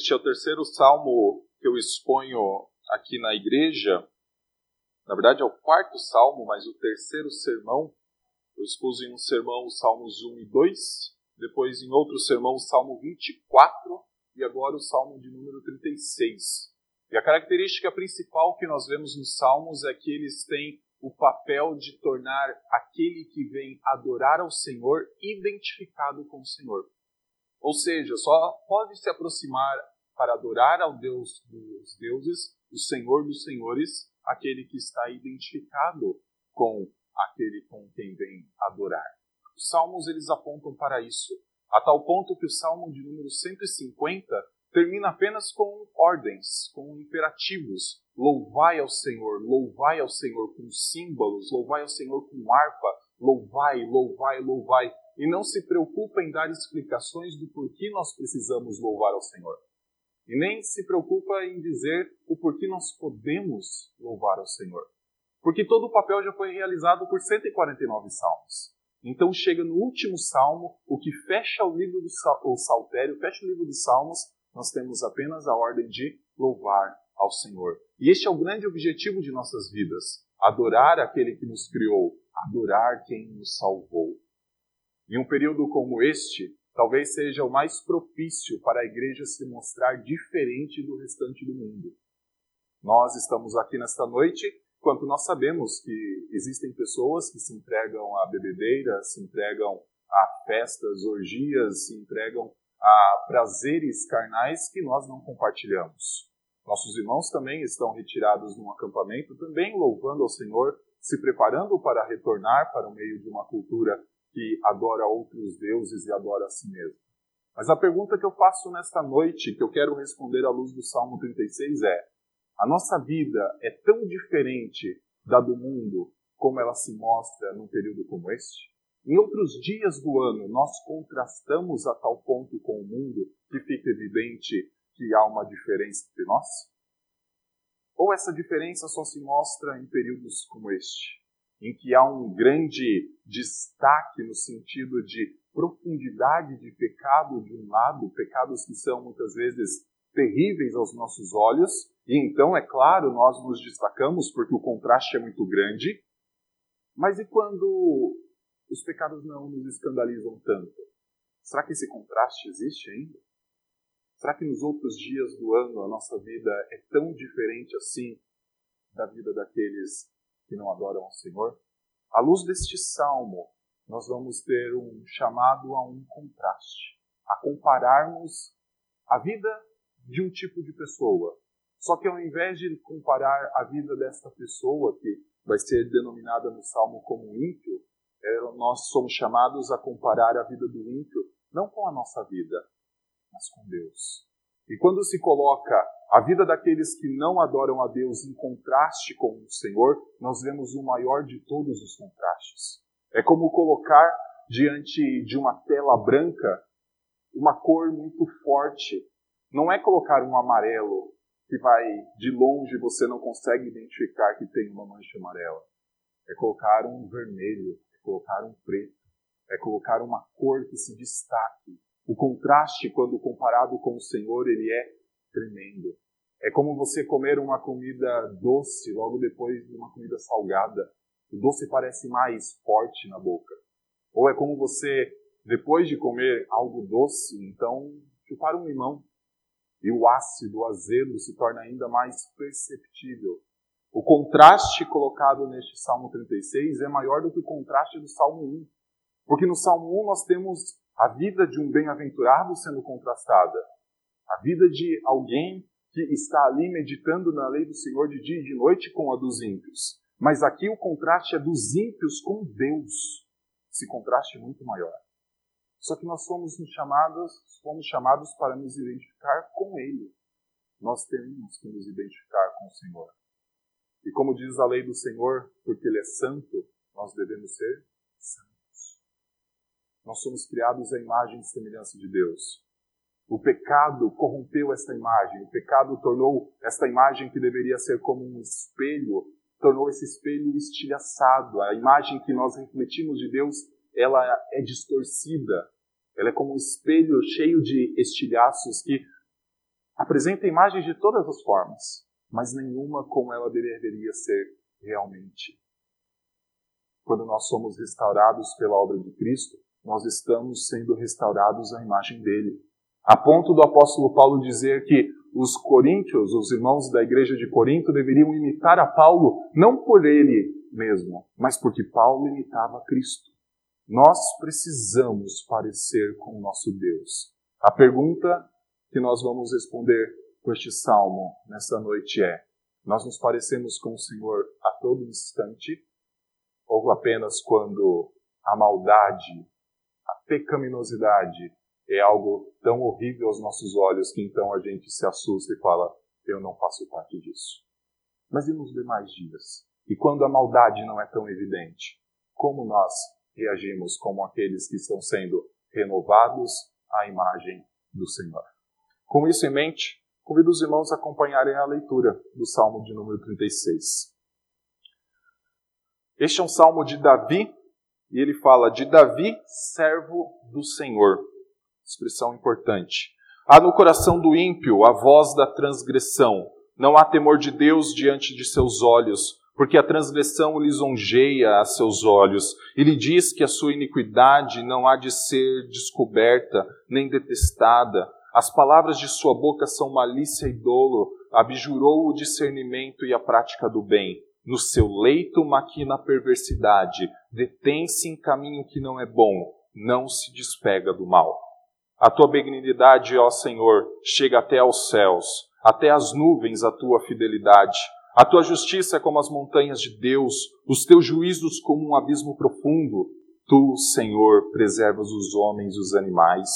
Este é o terceiro salmo que eu exponho aqui na igreja. Na verdade, é o quarto salmo, mas o terceiro sermão. Eu expus em um sermão os salmos 1 e 2, depois em outro sermão o salmo 24 e agora o salmo de número 36. E a característica principal que nós vemos nos salmos é que eles têm o papel de tornar aquele que vem adorar ao Senhor identificado com o Senhor. Ou seja, só pode se aproximar para adorar ao Deus dos deuses, o Senhor dos senhores, aquele que está identificado com aquele com quem vem adorar. Os salmos eles apontam para isso, a tal ponto que o salmo de número 150 termina apenas com ordens, com imperativos. Louvai ao Senhor, louvai ao Senhor com símbolos, louvai ao Senhor com harpa, louvai, louvai, louvai e não se preocupa em dar explicações do porquê nós precisamos louvar ao Senhor. E nem se preocupa em dizer o porquê nós podemos louvar ao Senhor. Porque todo o papel já foi realizado por 149 salmos. Então chega no último salmo, o que fecha o livro do o saltério, fecha o livro dos salmos, nós temos apenas a ordem de louvar ao Senhor. E este é o grande objetivo de nossas vidas: adorar aquele que nos criou, adorar quem nos salvou. Em um período como este, talvez seja o mais propício para a igreja se mostrar diferente do restante do mundo. Nós estamos aqui nesta noite, quanto nós sabemos que existem pessoas que se entregam a bebedeira, se entregam a festas, orgias, se entregam a prazeres carnais que nós não compartilhamos. Nossos irmãos também estão retirados num acampamento, também louvando ao Senhor, se preparando para retornar para o meio de uma cultura que adora outros deuses e adora a si mesmo. Mas a pergunta que eu faço nesta noite, que eu quero responder à luz do Salmo 36 é: a nossa vida é tão diferente da do mundo como ela se mostra num período como este? Em outros dias do ano, nós contrastamos a tal ponto com o mundo que fica evidente que há uma diferença entre nós? Ou essa diferença só se mostra em períodos como este? Em que há um grande destaque no sentido de profundidade de pecado de um lado, pecados que são muitas vezes terríveis aos nossos olhos, e então, é claro, nós nos destacamos porque o contraste é muito grande. Mas e quando os pecados não nos escandalizam tanto? Será que esse contraste existe ainda? Será que nos outros dias do ano a nossa vida é tão diferente assim da vida daqueles que não adoram ao Senhor? À luz deste salmo, nós vamos ter um chamado a um contraste, a compararmos a vida de um tipo de pessoa. Só que ao invés de comparar a vida desta pessoa, que vai ser denominada no salmo como ímpio, é, nós somos chamados a comparar a vida do ímpio não com a nossa vida, mas com Deus. E quando se coloca a vida daqueles que não adoram a Deus em contraste com o Senhor, nós vemos o maior de todos os contrastes. É como colocar diante de uma tela branca uma cor muito forte. Não é colocar um amarelo que vai de longe você não consegue identificar que tem uma mancha amarela. É colocar um vermelho, é colocar um preto, é colocar uma cor que se destaque, o contraste, quando comparado com o Senhor, ele é tremendo. É como você comer uma comida doce logo depois de uma comida salgada. O doce parece mais forte na boca. Ou é como você, depois de comer algo doce, então chupar um limão. E o ácido, o azedo se torna ainda mais perceptível. O contraste colocado neste Salmo 36 é maior do que o contraste do Salmo 1. Porque no Salmo 1 nós temos a vida de um bem-aventurado sendo contrastada, a vida de alguém que está ali meditando na lei do Senhor de dia e de noite com a dos ímpios. Mas aqui o contraste é dos ímpios com Deus. Esse contraste é muito maior. Só que nós somos chamados, fomos chamados para nos identificar com Ele. Nós temos que nos identificar com o Senhor. E como diz a lei do Senhor, porque Ele é santo, nós devemos ser santos. Nós somos criados à imagem e semelhança de Deus. O pecado corrompeu esta imagem. O pecado tornou esta imagem que deveria ser como um espelho, tornou esse espelho estilhaçado. A imagem que nós refletimos de Deus, ela é distorcida. Ela é como um espelho cheio de estilhaços que apresenta imagens de todas as formas, mas nenhuma como ela deveria ser realmente. Quando nós somos restaurados pela obra de Cristo, nós estamos sendo restaurados à imagem dele. A ponto do apóstolo Paulo dizer que os coríntios, os irmãos da igreja de Corinto, deveriam imitar a Paulo, não por ele mesmo, mas porque Paulo imitava Cristo. Nós precisamos parecer com o nosso Deus. A pergunta que nós vamos responder com este salmo nessa noite é: nós nos parecemos com o Senhor a todo instante ou apenas quando a maldade, a pecaminosidade é algo tão horrível aos nossos olhos que então a gente se assusta e fala: eu não faço parte disso. Mas e nos demais dias? E quando a maldade não é tão evidente? Como nós reagimos como aqueles que estão sendo renovados à imagem do Senhor? Com isso em mente, convido os irmãos a acompanharem a leitura do Salmo de número 36. Este é um salmo de Davi, e ele fala de Davi, servo do Senhor. Expressão importante. Há no coração do ímpio a voz da transgressão. Não há temor de Deus diante de seus olhos, porque a transgressão lisonjeia a seus olhos. Ele diz que a sua iniquidade não há de ser descoberta, nem detestada. As palavras de sua boca são malícia e dolo. Abjurou o discernimento e a prática do bem. No seu leito maquina a perversidade. Detém-se em caminho que não é bom. Não se despega do mal. A tua benignidade, ó Senhor, chega até aos céus, até as nuvens a tua fidelidade. A tua justiça é como as montanhas de Deus, os teus juízos como um abismo profundo. Tu, Senhor, preservas os homens e os animais.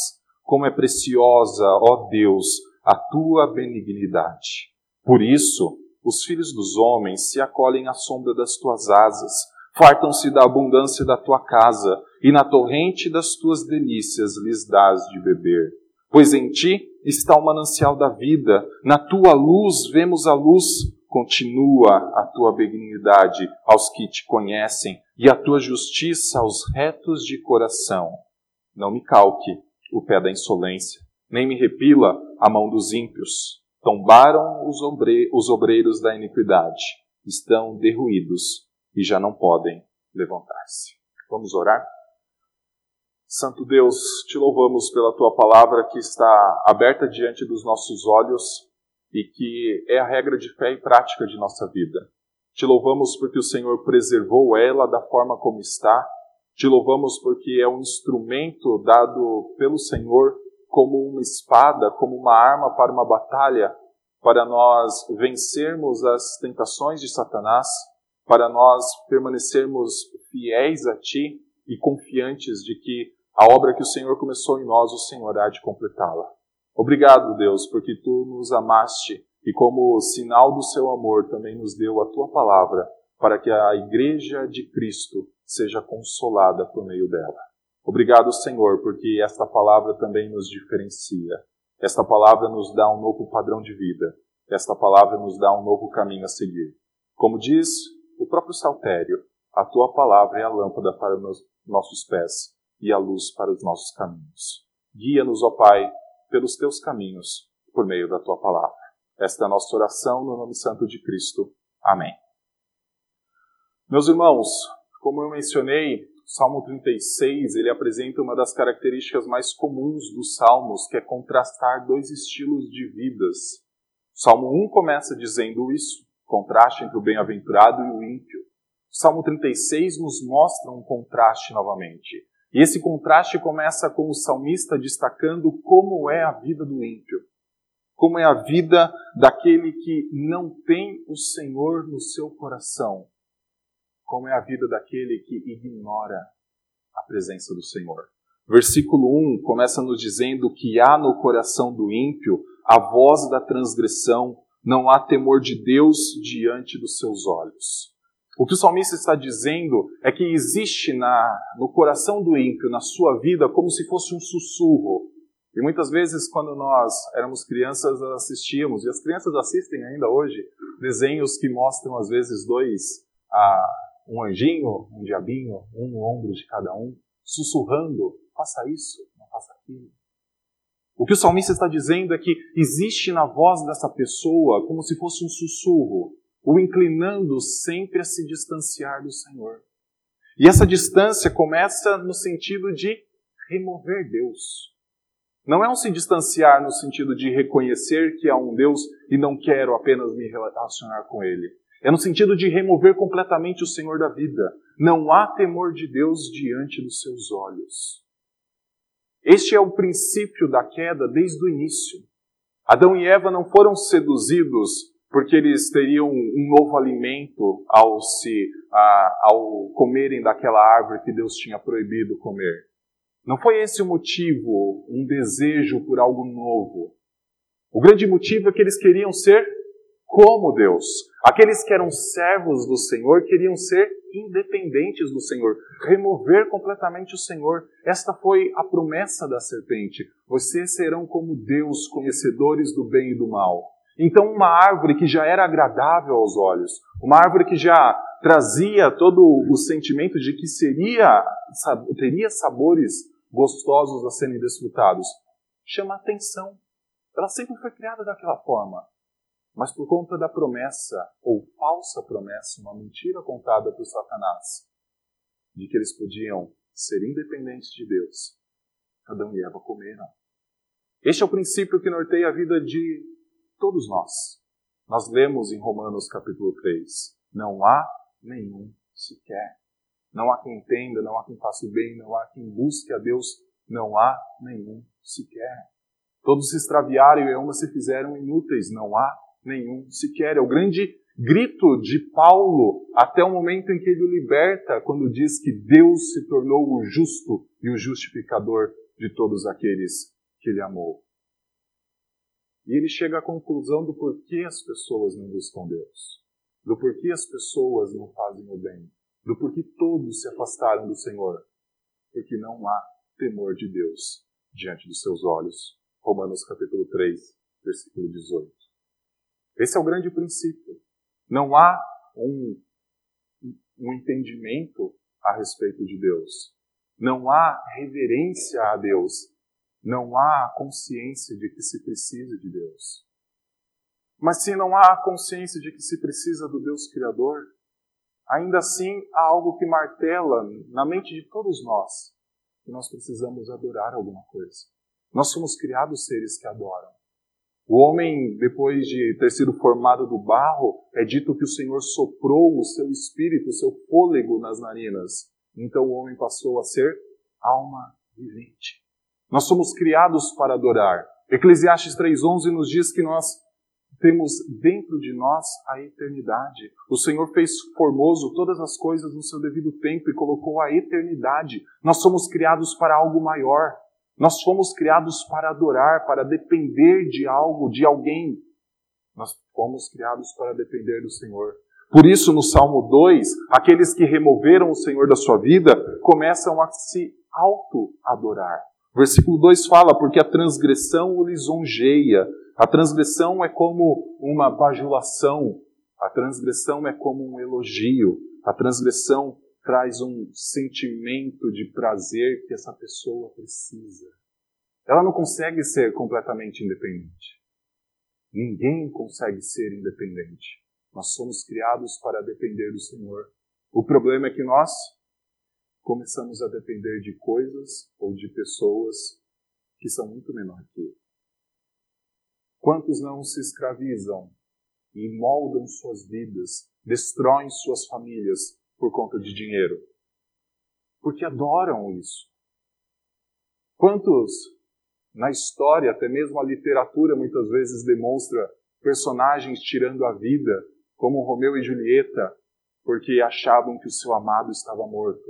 Como é preciosa, ó Deus, a tua benignidade. Por isso, os filhos dos homens se acolhem à sombra das tuas asas, fartam-se da abundância da tua casa, e na torrente das tuas delícias lhes dás de beber. Pois em ti está o manancial da vida, na tua luz vemos a luz. Continua a tua benignidade aos que te conhecem e a tua justiça aos retos de coração. Não me calque o pé da insolência, nem me repila a mão dos ímpios. Tombaram os, obre os obreiros da iniquidade, estão derruídos e já não podem levantar-se. Vamos orar? Santo Deus, te louvamos pela tua palavra que está aberta diante dos nossos olhos e que é a regra de fé e prática de nossa vida. Te louvamos porque o Senhor preservou ela da forma como está. Te louvamos porque é um instrumento dado pelo Senhor como uma espada, como uma arma para uma batalha, para nós vencermos as tentações de Satanás, para nós permanecermos fiéis a Ti e confiantes de que a obra que o Senhor começou em nós, o Senhor há de completá-la. Obrigado, Deus, porque tu nos amaste e, como sinal do seu amor, também nos deu a tua palavra para que a igreja de Cristo seja consolada por meio dela. Obrigado, Senhor, porque esta palavra também nos diferencia. Esta palavra nos dá um novo padrão de vida. Esta palavra nos dá um novo caminho a seguir. Como diz o próprio Saltério, a tua palavra é a lâmpada para os nossos pés e a luz para os nossos caminhos. Guia-nos, ó Pai, pelos teus caminhos, por meio da tua palavra. Esta é a nossa oração no nome santo de Cristo. Amém. Meus irmãos, como eu mencionei, Salmo 36, ele apresenta uma das características mais comuns dos salmos, que é contrastar dois estilos de vidas. O Salmo 1 começa dizendo isso, contraste entre o bem-aventurado e o ímpio. O Salmo 36 nos mostra um contraste novamente. E esse contraste começa com o salmista destacando como é a vida do ímpio, como é a vida daquele que não tem o Senhor no seu coração, como é a vida daquele que ignora a presença do Senhor. Versículo 1 começa nos dizendo que há no coração do ímpio a voz da transgressão, não há temor de Deus diante dos seus olhos. O que o salmista está dizendo é que existe na, no coração do ímpio, na sua vida, como se fosse um sussurro. E muitas vezes, quando nós éramos crianças, assistíamos, e as crianças assistem ainda hoje, desenhos que mostram, às vezes, dois, ah, um anjinho, um diabinho, um no ombro de cada um, sussurrando: faça isso, não faça aquilo. O que o salmista está dizendo é que existe na voz dessa pessoa como se fosse um sussurro, o inclinando sempre a se distanciar do Senhor. E essa distância começa no sentido de remover Deus. Não é um se distanciar no sentido de reconhecer que há um Deus e não quero apenas me relacionar com Ele. É no sentido de remover completamente o Senhor da vida. Não há temor de Deus diante dos seus olhos. Este é o princípio da queda desde o início. Adão e Eva não foram seduzidos porque eles teriam um novo alimento ao se ao comerem daquela árvore que Deus tinha proibido comer. Não foi esse o motivo, um desejo por algo novo. O grande motivo é que eles queriam ser como Deus. Aqueles que eram servos do Senhor queriam ser independentes do Senhor, remover completamente o Senhor. Esta foi a promessa da serpente. Vocês serão como Deus, conhecedores do bem e do mal. Então, uma árvore que já era agradável aos olhos, uma árvore que já trazia todo o sentimento de que seria, teria sabores gostosos a serem desfrutados, chama atenção. Ela sempre foi criada daquela forma. Mas por conta da promessa, ou falsa promessa, uma mentira contada por Satanás, de que eles podiam ser independentes de Deus, Adão e Eva comeram. Este é o princípio que norteia a vida de todos nós. Nós lemos em Romanos capítulo 3: não há nenhum sequer. Não há quem entenda, não há quem faça o bem, não há quem busque a Deus, não há nenhum sequer. Todos se extraviaram e ambos se fizeram inúteis, não há nenhum sequer. É o grande grito de Paulo até o momento em que ele o liberta, quando diz que Deus se tornou o justo e o justificador de todos aqueles que ele amou. E ele chega à conclusão do porquê as pessoas não buscam Deus, do porquê as pessoas não fazem o bem, do porquê todos se afastaram do Senhor. Porque não há temor de Deus diante dos seus olhos. Romanos capítulo 3, versículo 18. Esse é o grande princípio. Não há um, um entendimento a respeito de Deus. Não há reverência a Deus. Não há consciência de que se precisa de Deus. Mas se não há consciência de que se precisa do Deus Criador, ainda assim há algo que martela na mente de todos nós, que nós precisamos adorar alguma coisa. Nós somos criados seres que adoram. O homem, depois de ter sido formado do barro, é dito que o Senhor soprou o seu espírito, o seu fôlego nas narinas. Então o homem passou a ser alma vivente. Nós somos criados para adorar. Eclesiastes 3:11 nos diz que nós temos dentro de nós a eternidade. O Senhor fez formoso todas as coisas no seu devido tempo e colocou a eternidade. Nós somos criados para algo maior. Nós fomos criados para adorar, para depender de algo, de alguém. Nós fomos criados para depender do Senhor. Por isso, no Salmo 2, aqueles que removeram o Senhor da sua vida começam a se auto-adorar. Versículo 2 fala: Porque a transgressão o lisonjeia. A transgressão é como uma bajulação. A transgressão é como um elogio. A transgressão traz um sentimento de prazer que essa pessoa precisa. Ela não consegue ser completamente independente. Ninguém consegue ser independente. Nós somos criados para depender do Senhor. O problema é que nós começamos a depender de coisas ou de pessoas que são muito menor que ele. Quantos não se escravizam e moldam suas vidas, destroem suas famílias por conta de dinheiro. Porque adoram isso. Quantos na história, até mesmo a literatura muitas vezes demonstra personagens tirando a vida, como Romeu e Julieta, porque achavam que o seu amado estava morto.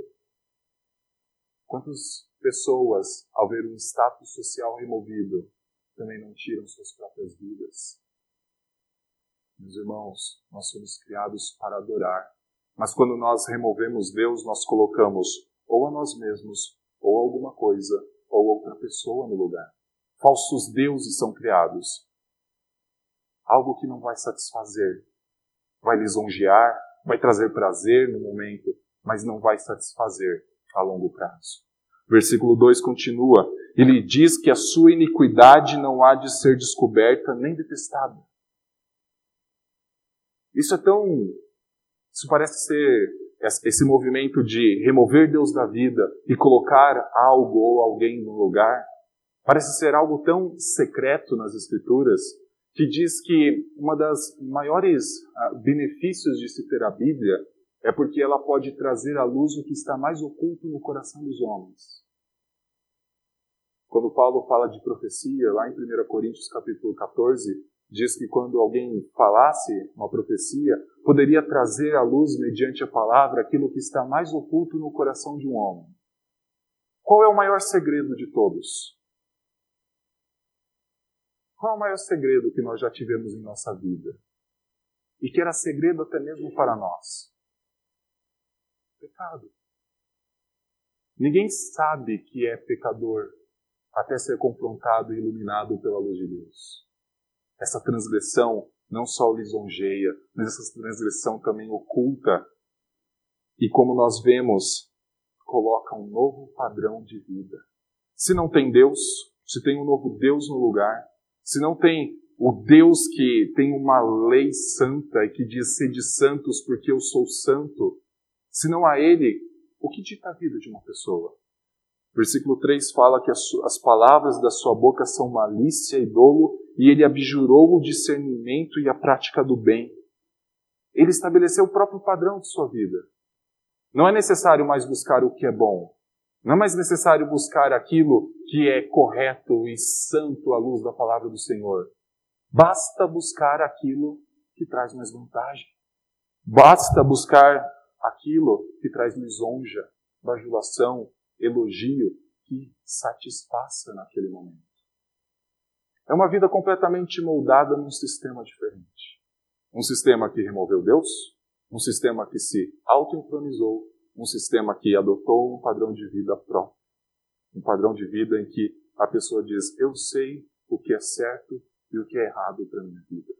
Quantas pessoas, ao ver um status social removido, também não tiram suas próprias vidas? Meus irmãos, nós somos criados para adorar mas quando nós removemos Deus, nós colocamos ou a nós mesmos, ou alguma coisa, ou outra pessoa no lugar. Falsos deuses são criados. Algo que não vai satisfazer. Vai lisonjear, vai trazer prazer no momento, mas não vai satisfazer a longo prazo. Versículo 2 continua: ele diz que a sua iniquidade não há de ser descoberta nem detestada. Isso é tão. Isso parece ser esse movimento de remover Deus da vida e colocar algo ou alguém no lugar. Parece ser algo tão secreto nas Escrituras que diz que uma das maiores ah, benefícios de se ter a Bíblia é porque ela pode trazer à luz o que está mais oculto no coração dos homens. Quando Paulo fala de profecia, lá em 1 Coríntios capítulo 14, diz que quando alguém falasse uma profecia, poderia trazer à luz, mediante a palavra, aquilo que está mais oculto no coração de um homem. Qual é o maior segredo de todos? Qual é o maior segredo que nós já tivemos em nossa vida? E que era segredo até mesmo para nós? Pecado. Ninguém sabe que é pecador até ser confrontado e iluminado pela luz de Deus. Essa transgressão não só lisonjeia, mas essa transgressão também oculta e, como nós vemos, coloca um novo padrão de vida. Se não tem Deus, se tem um novo Deus no lugar, se não tem o Deus que tem uma lei santa e que diz ser de santos porque eu sou santo, se não há Ele, o que dita a vida de uma pessoa? Versículo 3 fala que as, as palavras da sua boca são malícia e dolo, e ele abjurou o discernimento e a prática do bem. Ele estabeleceu o próprio padrão de sua vida. Não é necessário mais buscar o que é bom. Não é mais necessário buscar aquilo que é correto e santo à luz da palavra do Senhor. Basta buscar aquilo que traz mais vantagem. Basta buscar aquilo que traz lisonja, bajulação, elogio que satisfaça naquele momento. É uma vida completamente moldada num sistema diferente. Um sistema que removeu Deus, um sistema que se auto-entronizou, um sistema que adotou um padrão de vida próprio. Um padrão de vida em que a pessoa diz: Eu sei o que é certo e o que é errado para minha vida.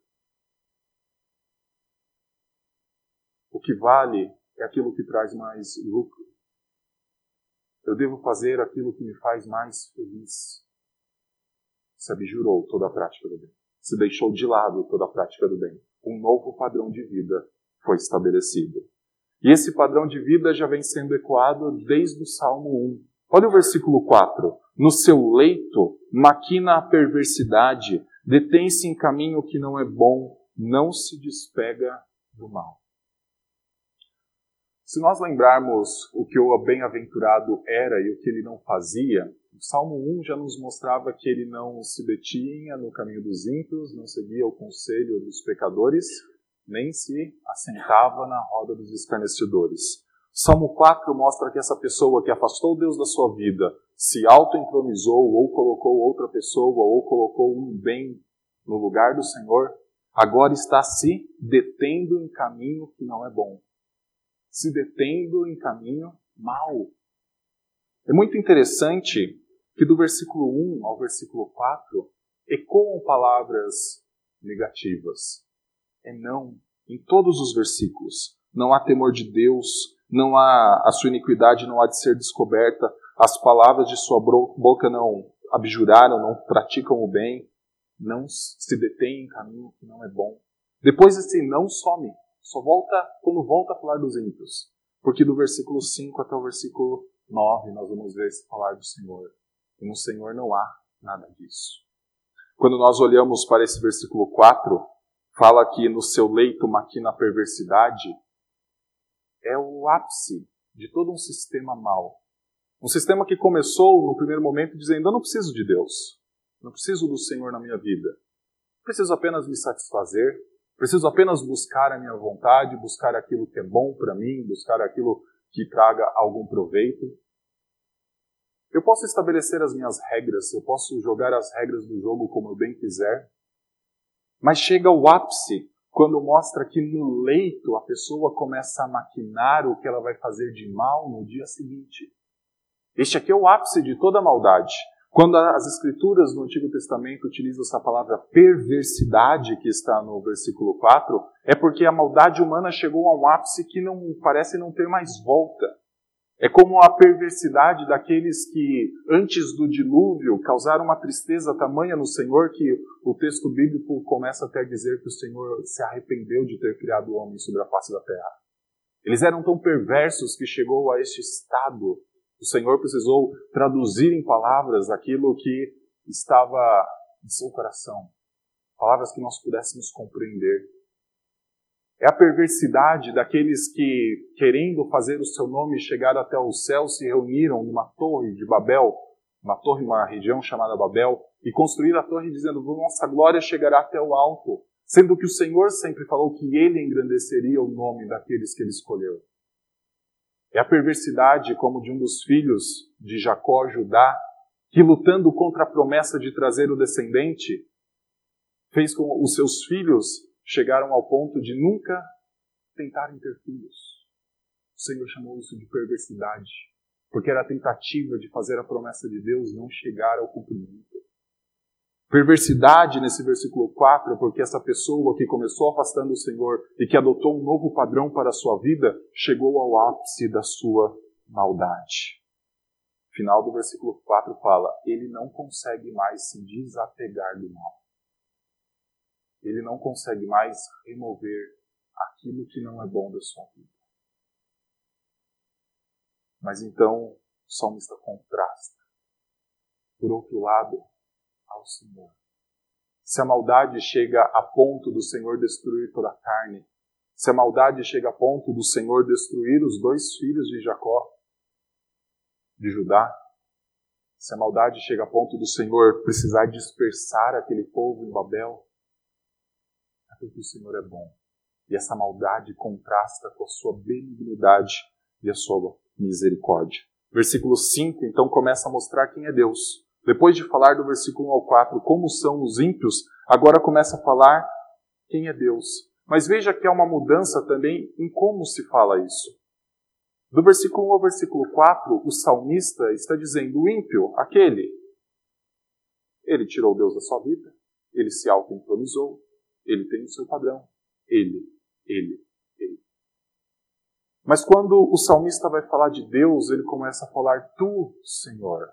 O que vale é aquilo que traz mais lucro. Eu devo fazer aquilo que me faz mais feliz. Se abjurou toda a prática do bem. Se deixou de lado toda a prática do bem. Um novo padrão de vida foi estabelecido. E esse padrão de vida já vem sendo ecoado desde o Salmo 1. Olha o versículo 4. No seu leito maquina a perversidade, detém-se em caminho que não é bom, não se despega do mal. Se nós lembrarmos o que o bem-aventurado era e o que ele não fazia, o Salmo 1 já nos mostrava que ele não se detinha no caminho dos ímpios, não seguia o conselho dos pecadores, nem se assentava na roda dos escarnecedores. O Salmo 4 mostra que essa pessoa que afastou Deus da sua vida, se auto-entronizou, ou colocou outra pessoa, ou colocou um bem no lugar do Senhor, agora está se detendo em caminho que não é bom se detendo em caminho mau. É muito interessante que do versículo 1 ao versículo 4 ecoam palavras negativas. É não. Em todos os versículos. Não há temor de Deus, não há a sua iniquidade não há de ser descoberta, as palavras de sua boca não abjuraram, não praticam o bem, não se detêm em caminho que não é bom. Depois esse não some. Só volta quando volta a falar dos ímpios. Porque do versículo 5 até o versículo 9 nós vamos ver esse falar do Senhor. E no Senhor não há nada disso. Quando nós olhamos para esse versículo 4, fala que no seu leito maquina a perversidade, é o ápice de todo um sistema mau. Um sistema que começou no primeiro momento dizendo: Eu não preciso de Deus, não preciso do Senhor na minha vida, preciso apenas me satisfazer, Preciso apenas buscar a minha vontade, buscar aquilo que é bom para mim, buscar aquilo que traga algum proveito. Eu posso estabelecer as minhas regras, eu posso jogar as regras do jogo como eu bem quiser, mas chega o ápice quando mostra que no leito a pessoa começa a maquinar o que ela vai fazer de mal no dia seguinte. Este aqui é o ápice de toda maldade. Quando as Escrituras no Antigo Testamento utilizam essa palavra perversidade, que está no versículo 4, é porque a maldade humana chegou a um ápice que não parece não ter mais volta. É como a perversidade daqueles que, antes do dilúvio, causaram uma tristeza tamanha no Senhor que o texto bíblico começa até a dizer que o Senhor se arrependeu de ter criado o homem sobre a face da terra. Eles eram tão perversos que chegou a este estado. O Senhor precisou traduzir em palavras aquilo que estava em seu coração. Palavras que nós pudéssemos compreender. É a perversidade daqueles que, querendo fazer o seu nome chegar até o céu, se reuniram numa torre de Babel, uma torre, uma região chamada Babel, e construíram a torre dizendo: Nossa glória chegará até o alto, sendo que o Senhor sempre falou que ele engrandeceria o nome daqueles que ele escolheu. É a perversidade como de um dos filhos de Jacó, Judá, que lutando contra a promessa de trazer o descendente, fez com os seus filhos chegaram ao ponto de nunca tentarem ter filhos. O Senhor chamou isso de perversidade, porque era a tentativa de fazer a promessa de Deus não chegar ao cumprimento. Perversidade nesse versículo 4, porque essa pessoa que começou afastando o Senhor e que adotou um novo padrão para a sua vida, chegou ao ápice da sua maldade. Final do versículo 4 fala: ele não consegue mais se desapegar do mal ele não consegue mais remover aquilo que não é bom da sua vida. Mas então o salmista contrasta, por outro lado, ao Senhor. Se a maldade chega a ponto do Senhor destruir toda a carne, se a maldade chega a ponto do Senhor destruir os dois filhos de Jacó, de Judá, se a maldade chega a ponto do Senhor precisar dispersar aquele povo em Babel, porque o Senhor é bom. E essa maldade contrasta com a sua benignidade e a sua misericórdia. Versículo 5, então, começa a mostrar quem é Deus. Depois de falar do versículo 1 ao 4 como são os ímpios, agora começa a falar quem é Deus. Mas veja que há uma mudança também em como se fala isso. Do versículo 1 ao versículo 4, o salmista está dizendo: o ímpio, aquele, ele tirou Deus da sua vida, ele se auto-entronizou, ele tem o seu padrão. Ele, ele, ele. Mas quando o salmista vai falar de Deus, ele começa a falar tu, Senhor.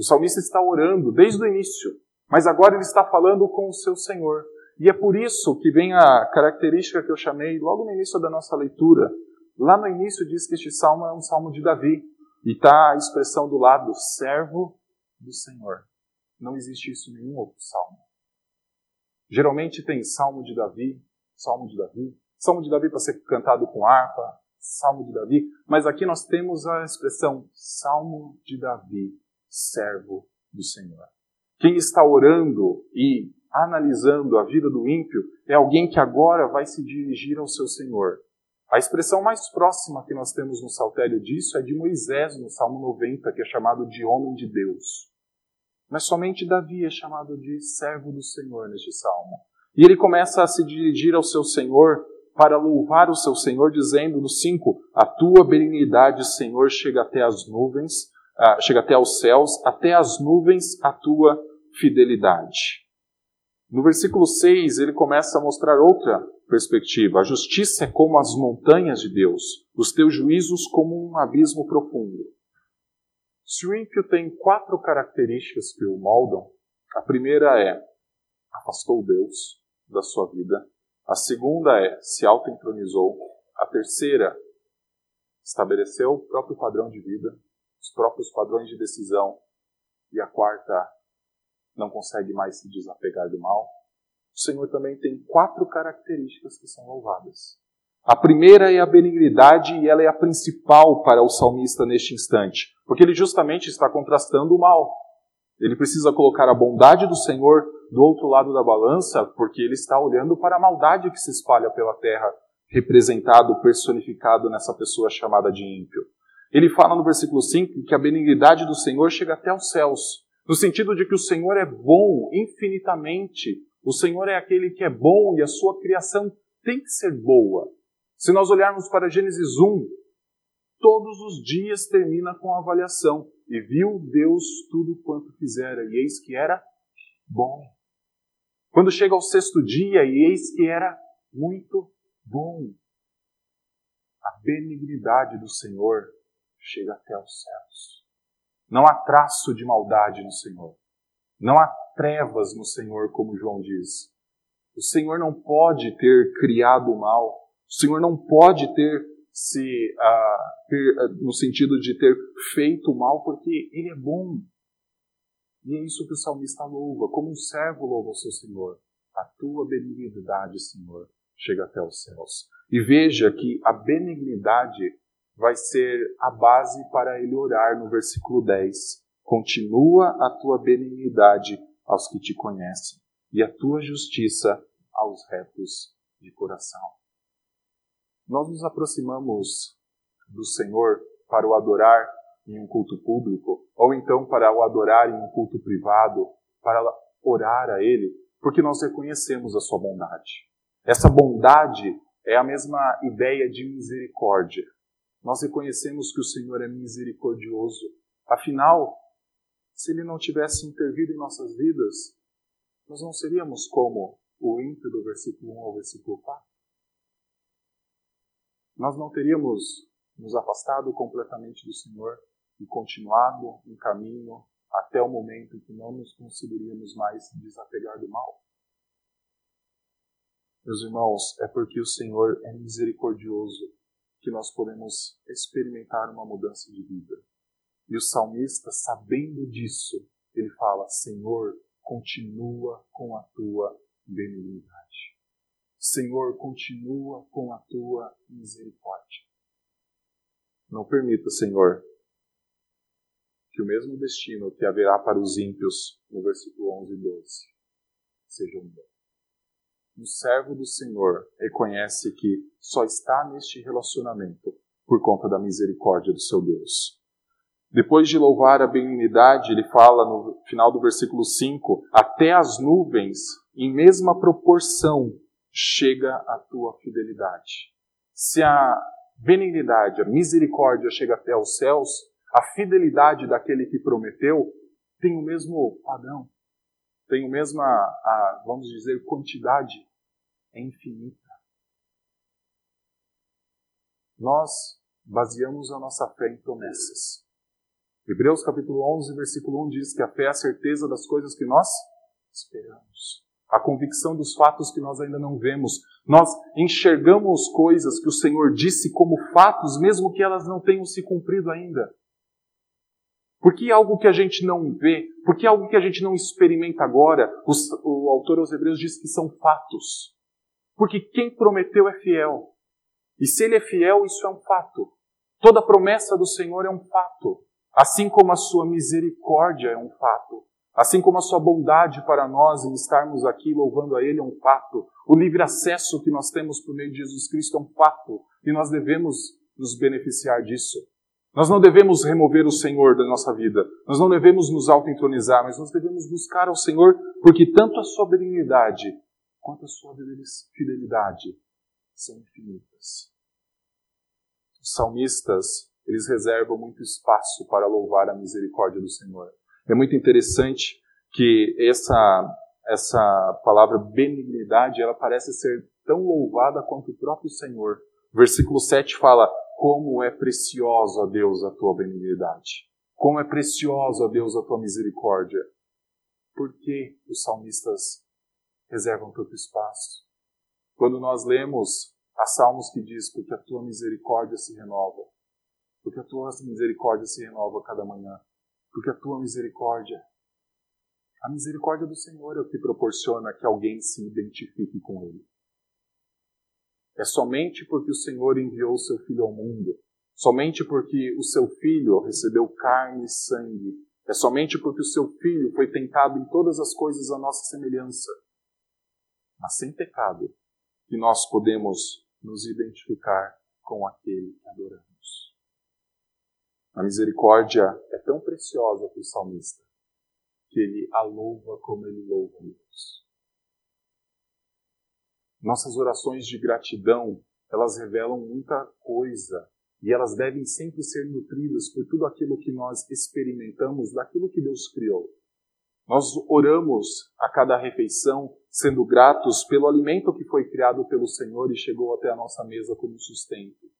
O salmista está orando desde o início, mas agora ele está falando com o seu Senhor. E é por isso que vem a característica que eu chamei logo no início da nossa leitura. Lá no início diz que este salmo é um salmo de Davi. E está a expressão do lado, servo do Senhor. Não existe isso em nenhum outro salmo. Geralmente tem Salmo de Davi, Salmo de Davi, Salmo de Davi para ser cantado com harpa, Salmo de Davi, mas aqui nós temos a expressão Salmo de Davi, servo do Senhor. Quem está orando e analisando a vida do ímpio é alguém que agora vai se dirigir ao seu Senhor. A expressão mais próxima que nós temos no saltério disso é de Moisés, no Salmo 90, que é chamado de homem de Deus. Mas somente Davi é chamado de servo do Senhor neste salmo. E ele começa a se dirigir ao seu Senhor para louvar o seu Senhor, dizendo no 5: A tua benignidade, Senhor, chega até as nuvens, uh, chega até aos céus, até as nuvens a tua fidelidade. No versículo 6, ele começa a mostrar outra perspectiva. A justiça é como as montanhas de Deus, os teus juízos como um abismo profundo. Se o ímpio tem quatro características que o moldam, a primeira é afastou Deus da sua vida. A segunda é se auto-entronizou. A terceira, estabeleceu o próprio padrão de vida, os próprios padrões de decisão. E a quarta, não consegue mais se desapegar do mal. O Senhor também tem quatro características que são louvadas. A primeira é a benignidade e ela é a principal para o salmista neste instante, porque ele justamente está contrastando o mal. Ele precisa colocar a bondade do Senhor do outro lado da balança, porque ele está olhando para a maldade que se espalha pela terra, representado, personificado nessa pessoa chamada de ímpio. Ele fala no versículo 5 que a benignidade do Senhor chega até os céus, no sentido de que o Senhor é bom infinitamente. O Senhor é aquele que é bom e a sua criação tem que ser boa. Se nós olharmos para Gênesis 1, todos os dias termina com a avaliação. E viu Deus tudo quanto fizera, e eis que era bom. Quando chega ao sexto dia, e eis que era muito bom. A benignidade do Senhor chega até os céus. Não há traço de maldade no Senhor. Não há trevas no Senhor, como João diz. O Senhor não pode ter criado o mal. O Senhor não pode ter se ter, uh, no sentido de ter feito o mal, porque Ele é bom. E é isso que o salmista louva, como um servo louva o seu Senhor. A tua benignidade, Senhor, chega até os céus. E veja que a benignidade vai ser a base para ele orar no versículo 10. Continua a tua benignidade aos que te conhecem, e a tua justiça aos retos de coração. Nós nos aproximamos do Senhor para o adorar em um culto público, ou então para o adorar em um culto privado, para orar a Ele, porque nós reconhecemos a Sua bondade. Essa bondade é a mesma ideia de misericórdia. Nós reconhecemos que o Senhor é misericordioso. Afinal, se Ele não tivesse intervido em nossas vidas, nós não seríamos como o ímpio do versículo 1 ao versículo 4. Nós não teríamos nos afastado completamente do Senhor e continuado um caminho até o momento em que não nos conseguiríamos mais desapegar do mal. Meus irmãos, é porque o Senhor é misericordioso que nós podemos experimentar uma mudança de vida. E o salmista, sabendo disso, ele fala: Senhor, continua com a tua benignidade. Senhor, continua com a tua misericórdia. Não permita, Senhor, que o mesmo destino que haverá para os ímpios, no versículo 11 e 12, seja o meu. Um servo do Senhor reconhece que só está neste relacionamento por conta da misericórdia do seu Deus. Depois de louvar a benignidade, ele fala no final do versículo 5: Até as nuvens, em mesma proporção, chega a tua fidelidade. Se a benignidade, a misericórdia chega até os céus, a fidelidade daquele que prometeu tem o mesmo padrão, tem a mesma, a, vamos dizer, quantidade, é infinita. Nós baseamos a nossa fé em promessas. Hebreus capítulo 11, versículo 1 diz que a fé é a certeza das coisas que nós esperamos. A convicção dos fatos que nós ainda não vemos. Nós enxergamos coisas que o Senhor disse como fatos, mesmo que elas não tenham se cumprido ainda. Porque é algo que a gente não vê, porque é algo que a gente não experimenta agora, o, o autor aos Hebreus diz que são fatos. Porque quem prometeu é fiel. E se ele é fiel, isso é um fato. Toda promessa do Senhor é um fato. Assim como a sua misericórdia é um fato. Assim como a sua bondade para nós em estarmos aqui louvando a Ele é um fato. O livre acesso que nós temos por meio de Jesus Cristo é um fato. E nós devemos nos beneficiar disso. Nós não devemos remover o Senhor da nossa vida. Nós não devemos nos auto-entronizar, mas nós devemos buscar ao Senhor, porque tanto a sua benignidade quanto a sua fidelidade são infinitas. Os salmistas, eles reservam muito espaço para louvar a misericórdia do Senhor. É muito interessante que essa essa palavra benignidade, ela parece ser tão louvada quanto o próprio Senhor. Versículo 7 fala: como é preciosa, Deus, a tua benignidade. Como é preciosa, Deus, a tua misericórdia. Por que os salmistas reservam tanto espaço? Quando nós lemos a salmos que diz, porque a tua misericórdia se renova, porque a tua misericórdia se renova cada manhã, porque a tua misericórdia, a misericórdia do Senhor é o que proporciona que alguém se identifique com Ele. É somente porque o Senhor enviou o seu Filho ao mundo, somente porque o seu Filho recebeu carne e sangue, é somente porque o seu Filho foi tentado em todas as coisas à nossa semelhança, mas sem pecado, que nós podemos nos identificar com aquele que adoramos. A misericórdia é tão preciosa para o salmista que ele a louva como ele louva Deus. Nossas orações de gratidão, elas revelam muita coisa e elas devem sempre ser nutridas por tudo aquilo que nós experimentamos daquilo que Deus criou. Nós oramos a cada refeição sendo gratos pelo alimento que foi criado pelo Senhor e chegou até a nossa mesa como sustento.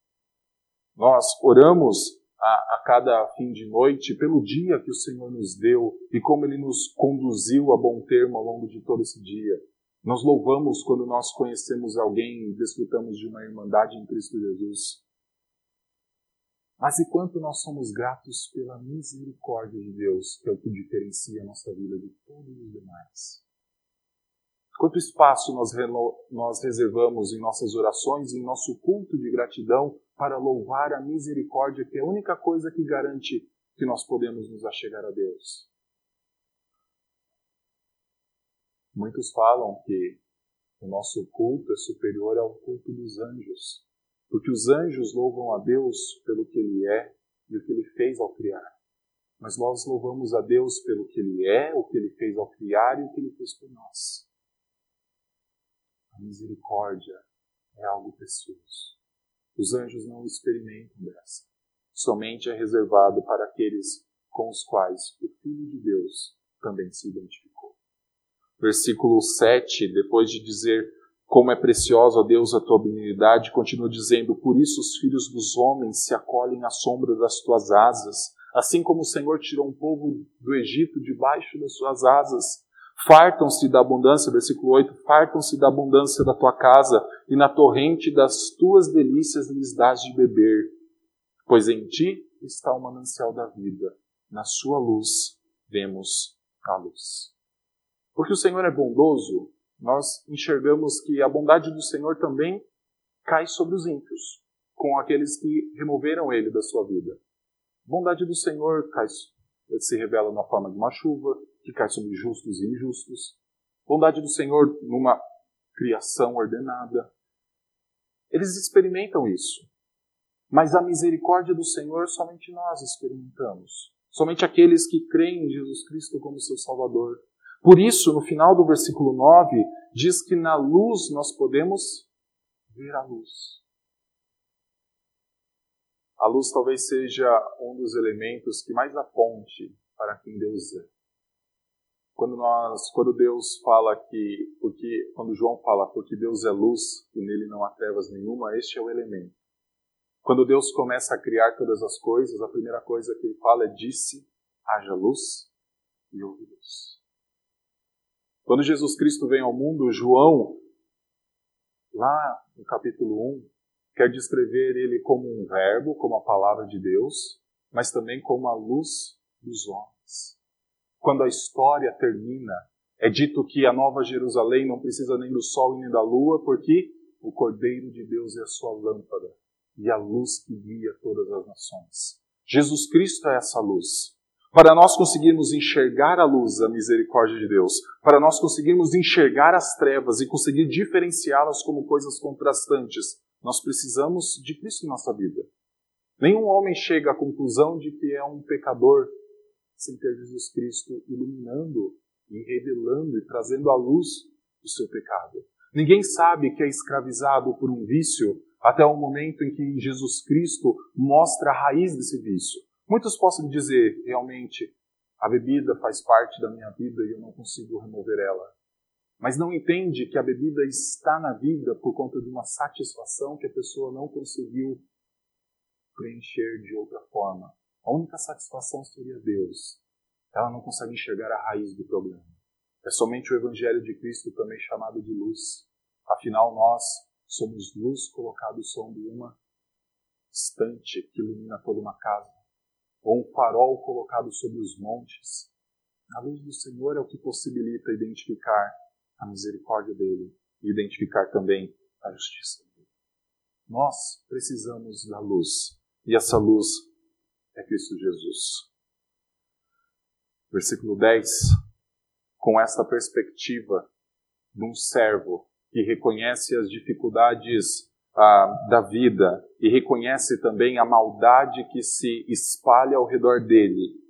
Nós oramos a, a, cada fim de noite pelo dia que o Senhor nos deu e como Ele nos conduziu a bom termo ao longo de todo esse dia. Nós louvamos quando nós conhecemos alguém e desfrutamos de uma irmandade em Cristo Jesus. Mas e quanto nós somos gratos pela misericórdia de Deus, que é o que diferencia a nossa vida de todos os demais. Quanto espaço nós, nós reservamos em nossas orações, em nosso culto de gratidão, para louvar a misericórdia, que é a única coisa que garante que nós podemos nos achegar a Deus. Muitos falam que o nosso culto é superior ao culto dos anjos, porque os anjos louvam a Deus pelo que Ele é e o que Ele fez ao criar. Mas nós louvamos a Deus pelo que Ele é, o que Ele fez ao criar e o que Ele fez por nós. A misericórdia é algo precioso. Os anjos não experimentam dessa. Somente é reservado para aqueles com os quais o Filho de Deus também se identificou. Versículo 7, depois de dizer como é preciosa, ó Deus, a tua benignidade, continua dizendo: Por isso os filhos dos homens se acolhem à sombra das tuas asas, assim como o Senhor tirou um povo do Egito debaixo das suas asas. Fartam-se da abundância, versículo 8, fartam-se da abundância da tua casa, e na torrente das tuas delícias lhes dás de beber. Pois em ti está o manancial da vida, na sua luz vemos a luz. Porque o Senhor é bondoso, nós enxergamos que a bondade do Senhor também cai sobre os ímpios, com aqueles que removeram ele da sua vida. A bondade do Senhor cai, se revela na forma de uma chuva, cai sobre justos e injustos. Bondade do Senhor numa criação ordenada. Eles experimentam isso. Mas a misericórdia do Senhor somente nós experimentamos. Somente aqueles que creem em Jesus Cristo como seu Salvador. Por isso, no final do versículo 9, diz que na luz nós podemos ver a luz. A luz talvez seja um dos elementos que mais aponte para quem Deus é. Quando nós, quando Deus fala que, porque quando João fala porque Deus é luz e nele não há trevas nenhuma, este é o elemento. Quando Deus começa a criar todas as coisas, a primeira coisa que ele fala é disse haja luz e houve luz. Quando Jesus Cristo vem ao mundo, João, lá no capítulo 1, quer descrever ele como um verbo, como a palavra de Deus, mas também como a luz dos homens quando a história termina, é dito que a Nova Jerusalém não precisa nem do sol nem da lua, porque o Cordeiro de Deus é a sua lâmpada e a luz que guia todas as nações. Jesus Cristo é essa luz. Para nós conseguirmos enxergar a luz, a misericórdia de Deus, para nós conseguirmos enxergar as trevas e conseguir diferenciá-las como coisas contrastantes, nós precisamos de Cristo em nossa vida. Nenhum homem chega à conclusão de que é um pecador sem ter Jesus Cristo iluminando e revelando e trazendo à luz o seu pecado. Ninguém sabe que é escravizado por um vício até o momento em que Jesus Cristo mostra a raiz desse vício. Muitos possam dizer, realmente, a bebida faz parte da minha vida e eu não consigo remover ela. Mas não entende que a bebida está na vida por conta de uma satisfação que a pessoa não conseguiu preencher de outra forma. A única satisfação seria Deus. Ela não consegue enxergar a raiz do problema. É somente o Evangelho de Cristo, também chamado de luz. Afinal, nós somos luz colocado sobre uma estante que ilumina toda uma casa, ou um farol colocado sobre os montes. A luz do Senhor é o que possibilita identificar a misericórdia dele e identificar também a justiça dele. Nós precisamos da luz, e essa luz é Cristo Jesus. Versículo 10. Com esta perspectiva de um servo que reconhece as dificuldades ah, da vida e reconhece também a maldade que se espalha ao redor dele,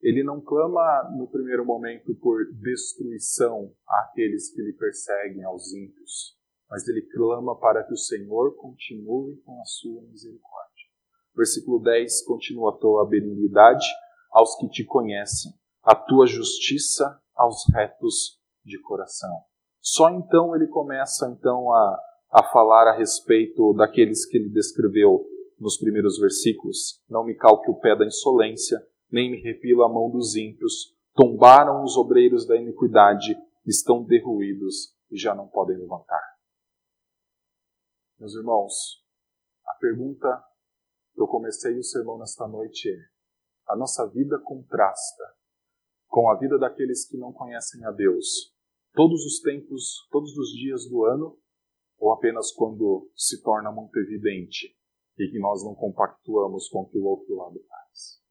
ele não clama no primeiro momento por destruição àqueles que lhe perseguem, aos ímpios, mas ele clama para que o Senhor continue com a sua misericórdia. Versículo 10 continua a tua benignidade aos que te conhecem, a tua justiça aos retos de coração. Só então ele começa então a, a falar a respeito daqueles que ele descreveu nos primeiros versículos: Não me calque o pé da insolência, nem me repila a mão dos ímpios. Tombaram os obreiros da iniquidade, estão derruídos e já não podem levantar. Meus irmãos, a pergunta eu comecei o sermão nesta noite é: a nossa vida contrasta com a vida daqueles que não conhecem a Deus todos os tempos, todos os dias do ano, ou apenas quando se torna muito evidente e que nós não compactuamos com o que o outro lado faz?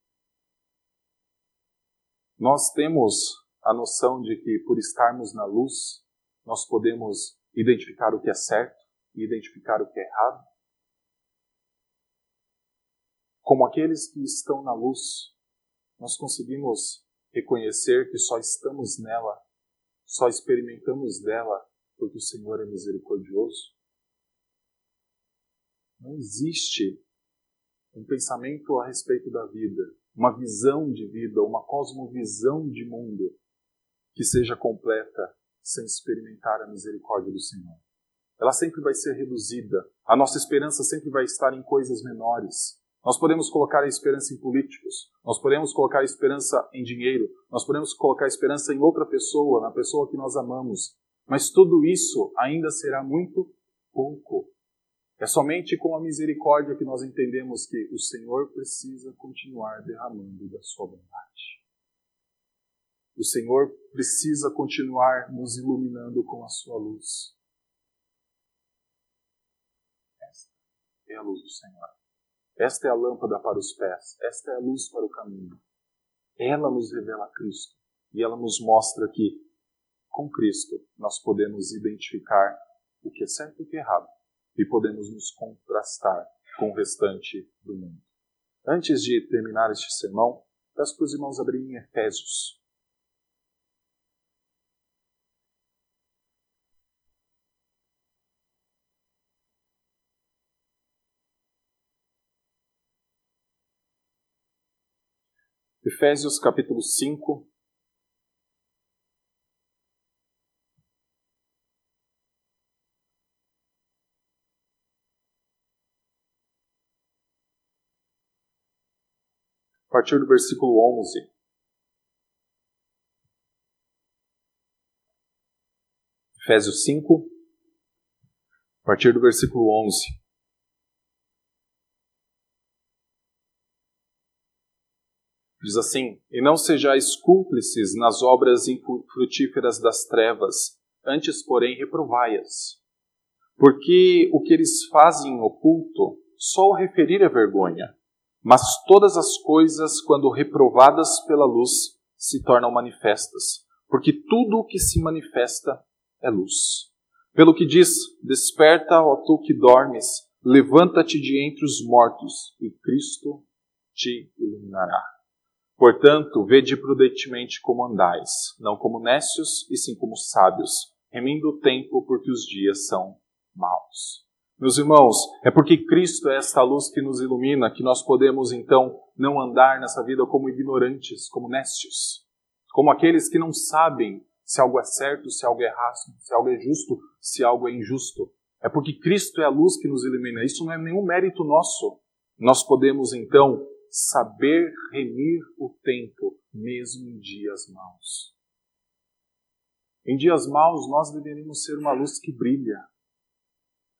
Nós temos a noção de que, por estarmos na luz, nós podemos identificar o que é certo e identificar o que é errado. Como aqueles que estão na luz, nós conseguimos reconhecer que só estamos nela, só experimentamos dela porque o Senhor é misericordioso. Não existe um pensamento a respeito da vida, uma visão de vida, uma cosmovisão de mundo que seja completa sem experimentar a misericórdia do Senhor. Ela sempre vai ser reduzida. A nossa esperança sempre vai estar em coisas menores. Nós podemos colocar a esperança em políticos, nós podemos colocar a esperança em dinheiro, nós podemos colocar a esperança em outra pessoa, na pessoa que nós amamos, mas tudo isso ainda será muito pouco. É somente com a misericórdia que nós entendemos que o Senhor precisa continuar derramando da sua bondade. O Senhor precisa continuar nos iluminando com a sua luz. Esta é a luz do Senhor. Esta é a lâmpada para os pés. Esta é a luz para o caminho. Ela nos revela Cristo. E ela nos mostra que, com Cristo, nós podemos identificar o que é certo e o que é errado. E podemos nos contrastar com o restante do mundo. Antes de terminar este sermão, peço para os irmãos abrirem Efésios, Efésios capítulo 5. A partir do versículo 11. Efésios 5, a partir do versículo 11. Diz assim: E não sejais cúmplices nas obras infrutíferas das trevas, antes, porém, reprovai-as. Porque o que eles fazem em oculto, só o referir é vergonha. Mas todas as coisas, quando reprovadas pela luz, se tornam manifestas, porque tudo o que se manifesta é luz. Pelo que diz: Desperta, ó tu que dormes, levanta-te de entre os mortos, e Cristo te iluminará. Portanto, vede prudentemente como andais, não como nécios, e sim como sábios, remindo o tempo, porque os dias são maus. Meus irmãos, é porque Cristo é esta luz que nos ilumina que nós podemos então não andar nessa vida como ignorantes, como nécios, como aqueles que não sabem se algo é certo, se algo é errado, se algo é justo, se algo é injusto. É porque Cristo é a luz que nos ilumina. Isso não é nenhum mérito nosso. Nós podemos então saber remir o tempo, mesmo em dias maus. Em dias maus, nós deveríamos ser uma luz que brilha.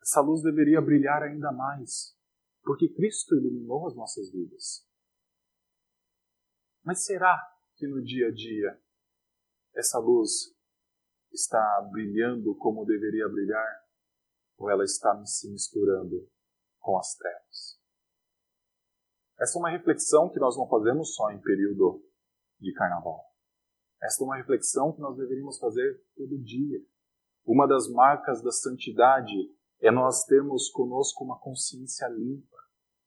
Essa luz deveria brilhar ainda mais, porque Cristo iluminou as nossas vidas. Mas será que no dia a dia essa luz está brilhando como deveria brilhar? Ou ela está se misturando com as trevas? Essa é uma reflexão que nós não fazemos só em período de carnaval. Esta é uma reflexão que nós deveríamos fazer todo dia. Uma das marcas da santidade é nós termos conosco uma consciência limpa.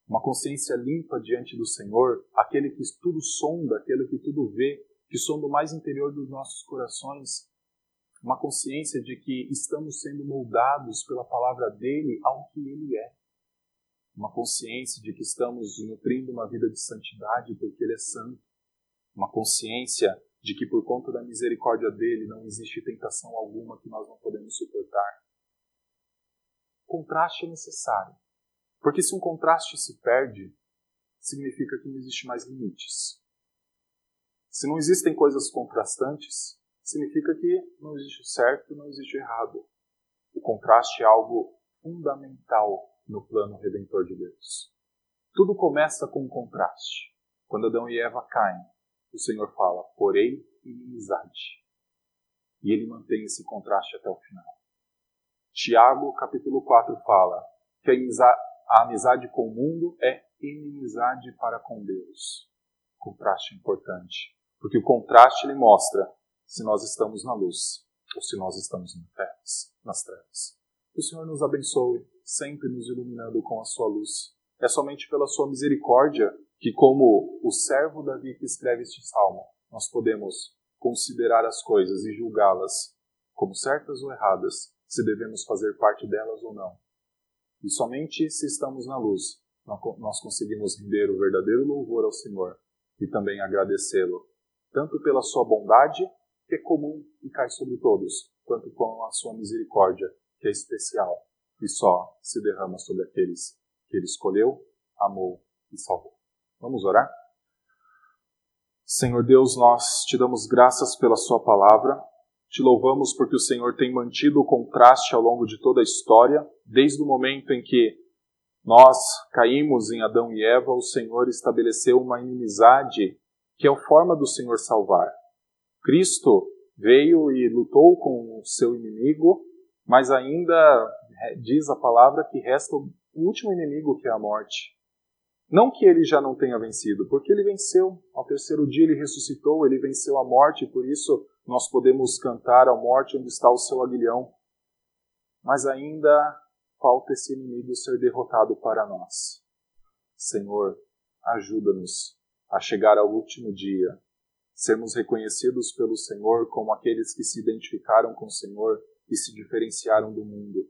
Uma consciência limpa diante do Senhor, aquele que tudo sonda, aquele que tudo vê, que sonda o mais interior dos nossos corações. Uma consciência de que estamos sendo moldados pela palavra dele ao que ele é uma consciência de que estamos nutrindo uma vida de santidade porque Ele é santo, uma consciência de que por conta da misericórdia dele não existe tentação alguma que nós não podemos suportar. Contraste é necessário, Porque se um contraste se perde, significa que não existe mais limites. Se não existem coisas contrastantes, significa que não existe o certo, não existe o errado. O contraste é algo fundamental no plano redentor de Deus. Tudo começa com um contraste. Quando Adão e Eva caem, o Senhor fala, porém, inimizade. E ele mantém esse contraste até o final. Tiago, capítulo 4, fala que a amizade com o mundo é inimizade para com Deus. Contraste importante. Porque o contraste ele mostra se nós estamos na luz ou se nós estamos nas trevas. Que o Senhor nos abençoe, sempre nos iluminando com a sua luz. É somente pela sua misericórdia que, como o servo Davi que escreve este salmo, nós podemos considerar as coisas e julgá-las como certas ou erradas, se devemos fazer parte delas ou não. E somente se estamos na luz, nós conseguimos render o verdadeiro louvor ao Senhor e também agradecê-lo, tanto pela sua bondade, que é comum e cai sobre todos, quanto com a sua misericórdia, que é especial e só se derrama sobre aqueles que ele escolheu, amou e salvou. Vamos orar? Senhor Deus, nós te damos graças pela Sua palavra, te louvamos porque o Senhor tem mantido o contraste ao longo de toda a história, desde o momento em que nós caímos em Adão e Eva, o Senhor estabeleceu uma inimizade que é a forma do Senhor salvar. Cristo veio e lutou com o seu inimigo, mas ainda diz a palavra que resta o último inimigo que é a morte. Não que ele já não tenha vencido, porque ele venceu. Ao terceiro dia ele ressuscitou, ele venceu a morte, e por isso nós podemos cantar à morte onde está o seu aguilhão. Mas ainda falta esse inimigo ser derrotado para nós. Senhor, ajuda-nos a chegar ao último dia, sermos reconhecidos pelo Senhor como aqueles que se identificaram com o Senhor e se diferenciaram do mundo,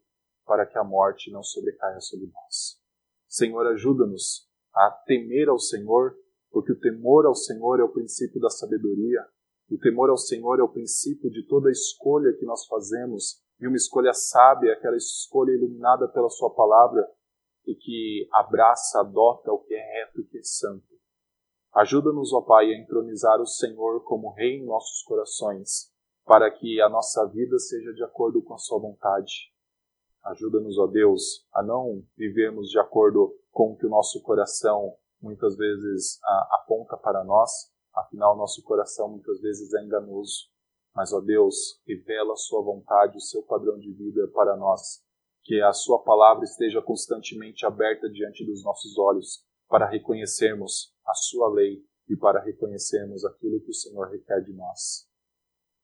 para que a morte não sobrecaia sobre nós. Senhor, ajuda-nos a temer ao Senhor, porque o temor ao Senhor é o princípio da sabedoria. O temor ao Senhor é o princípio de toda escolha que nós fazemos, e uma escolha sábia, aquela escolha iluminada pela Sua palavra e que abraça, adota o que é reto e que é santo. Ajuda-nos, ó Pai, a entronizar o Senhor como Rei em nossos corações, para que a nossa vida seja de acordo com a Sua vontade. Ajuda-nos, ó Deus, a não vivermos de acordo com o que o nosso coração muitas vezes aponta para nós, afinal, nosso coração muitas vezes é enganoso. Mas, ó Deus, revela a Sua vontade, o seu padrão de vida para nós, que a Sua palavra esteja constantemente aberta diante dos nossos olhos, para reconhecermos a Sua lei e para reconhecermos aquilo que o Senhor requer de nós.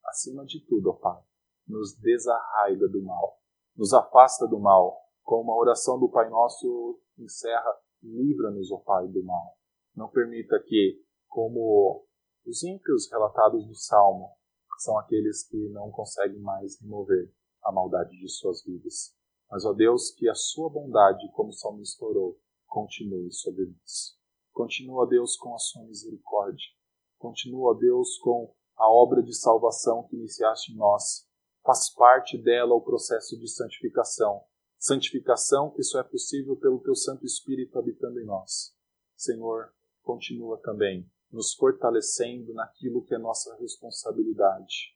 Acima de tudo, ó Pai, nos desarraiga do mal, nos afasta do mal, como a oração do Pai Nosso encerra, livra-nos, ó Pai, do mal. Não permita que, como os ímpios relatados do Salmo, são aqueles que não conseguem mais remover a maldade de suas vidas. Mas, ó Deus, que a sua bondade, como o salmista orou, continue sobre nós. Continua, Deus, com a sua misericórdia. Continua, Deus, com a obra de salvação que iniciaste em nós. Faz parte dela o processo de santificação, santificação que só é possível pelo teu Santo Espírito habitando em nós. Senhor, continua também nos fortalecendo naquilo que é nossa responsabilidade.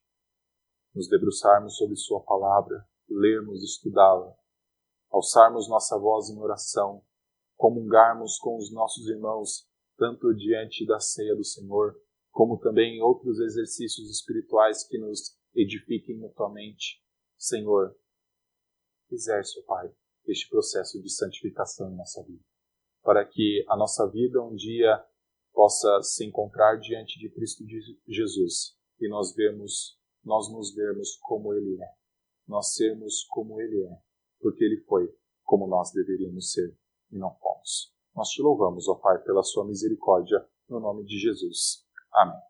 Nos debruçarmos sobre Sua palavra, lermos, estudá-la, alçarmos nossa voz em oração, comungarmos com os nossos irmãos, tanto diante da ceia do Senhor, como também em outros exercícios espirituais que nos edifiquem mutuamente. Senhor, exerce, Pai, este processo de santificação em nossa vida, para que a nossa vida um dia possa se encontrar diante de Cristo Jesus e nós vemos, nós nos vermos como Ele é, nós sermos como Ele é, porque Ele foi como nós deveríamos ser e não fomos. Nós te louvamos, ó Pai, pela Sua misericórdia, no nome de Jesus. Amém.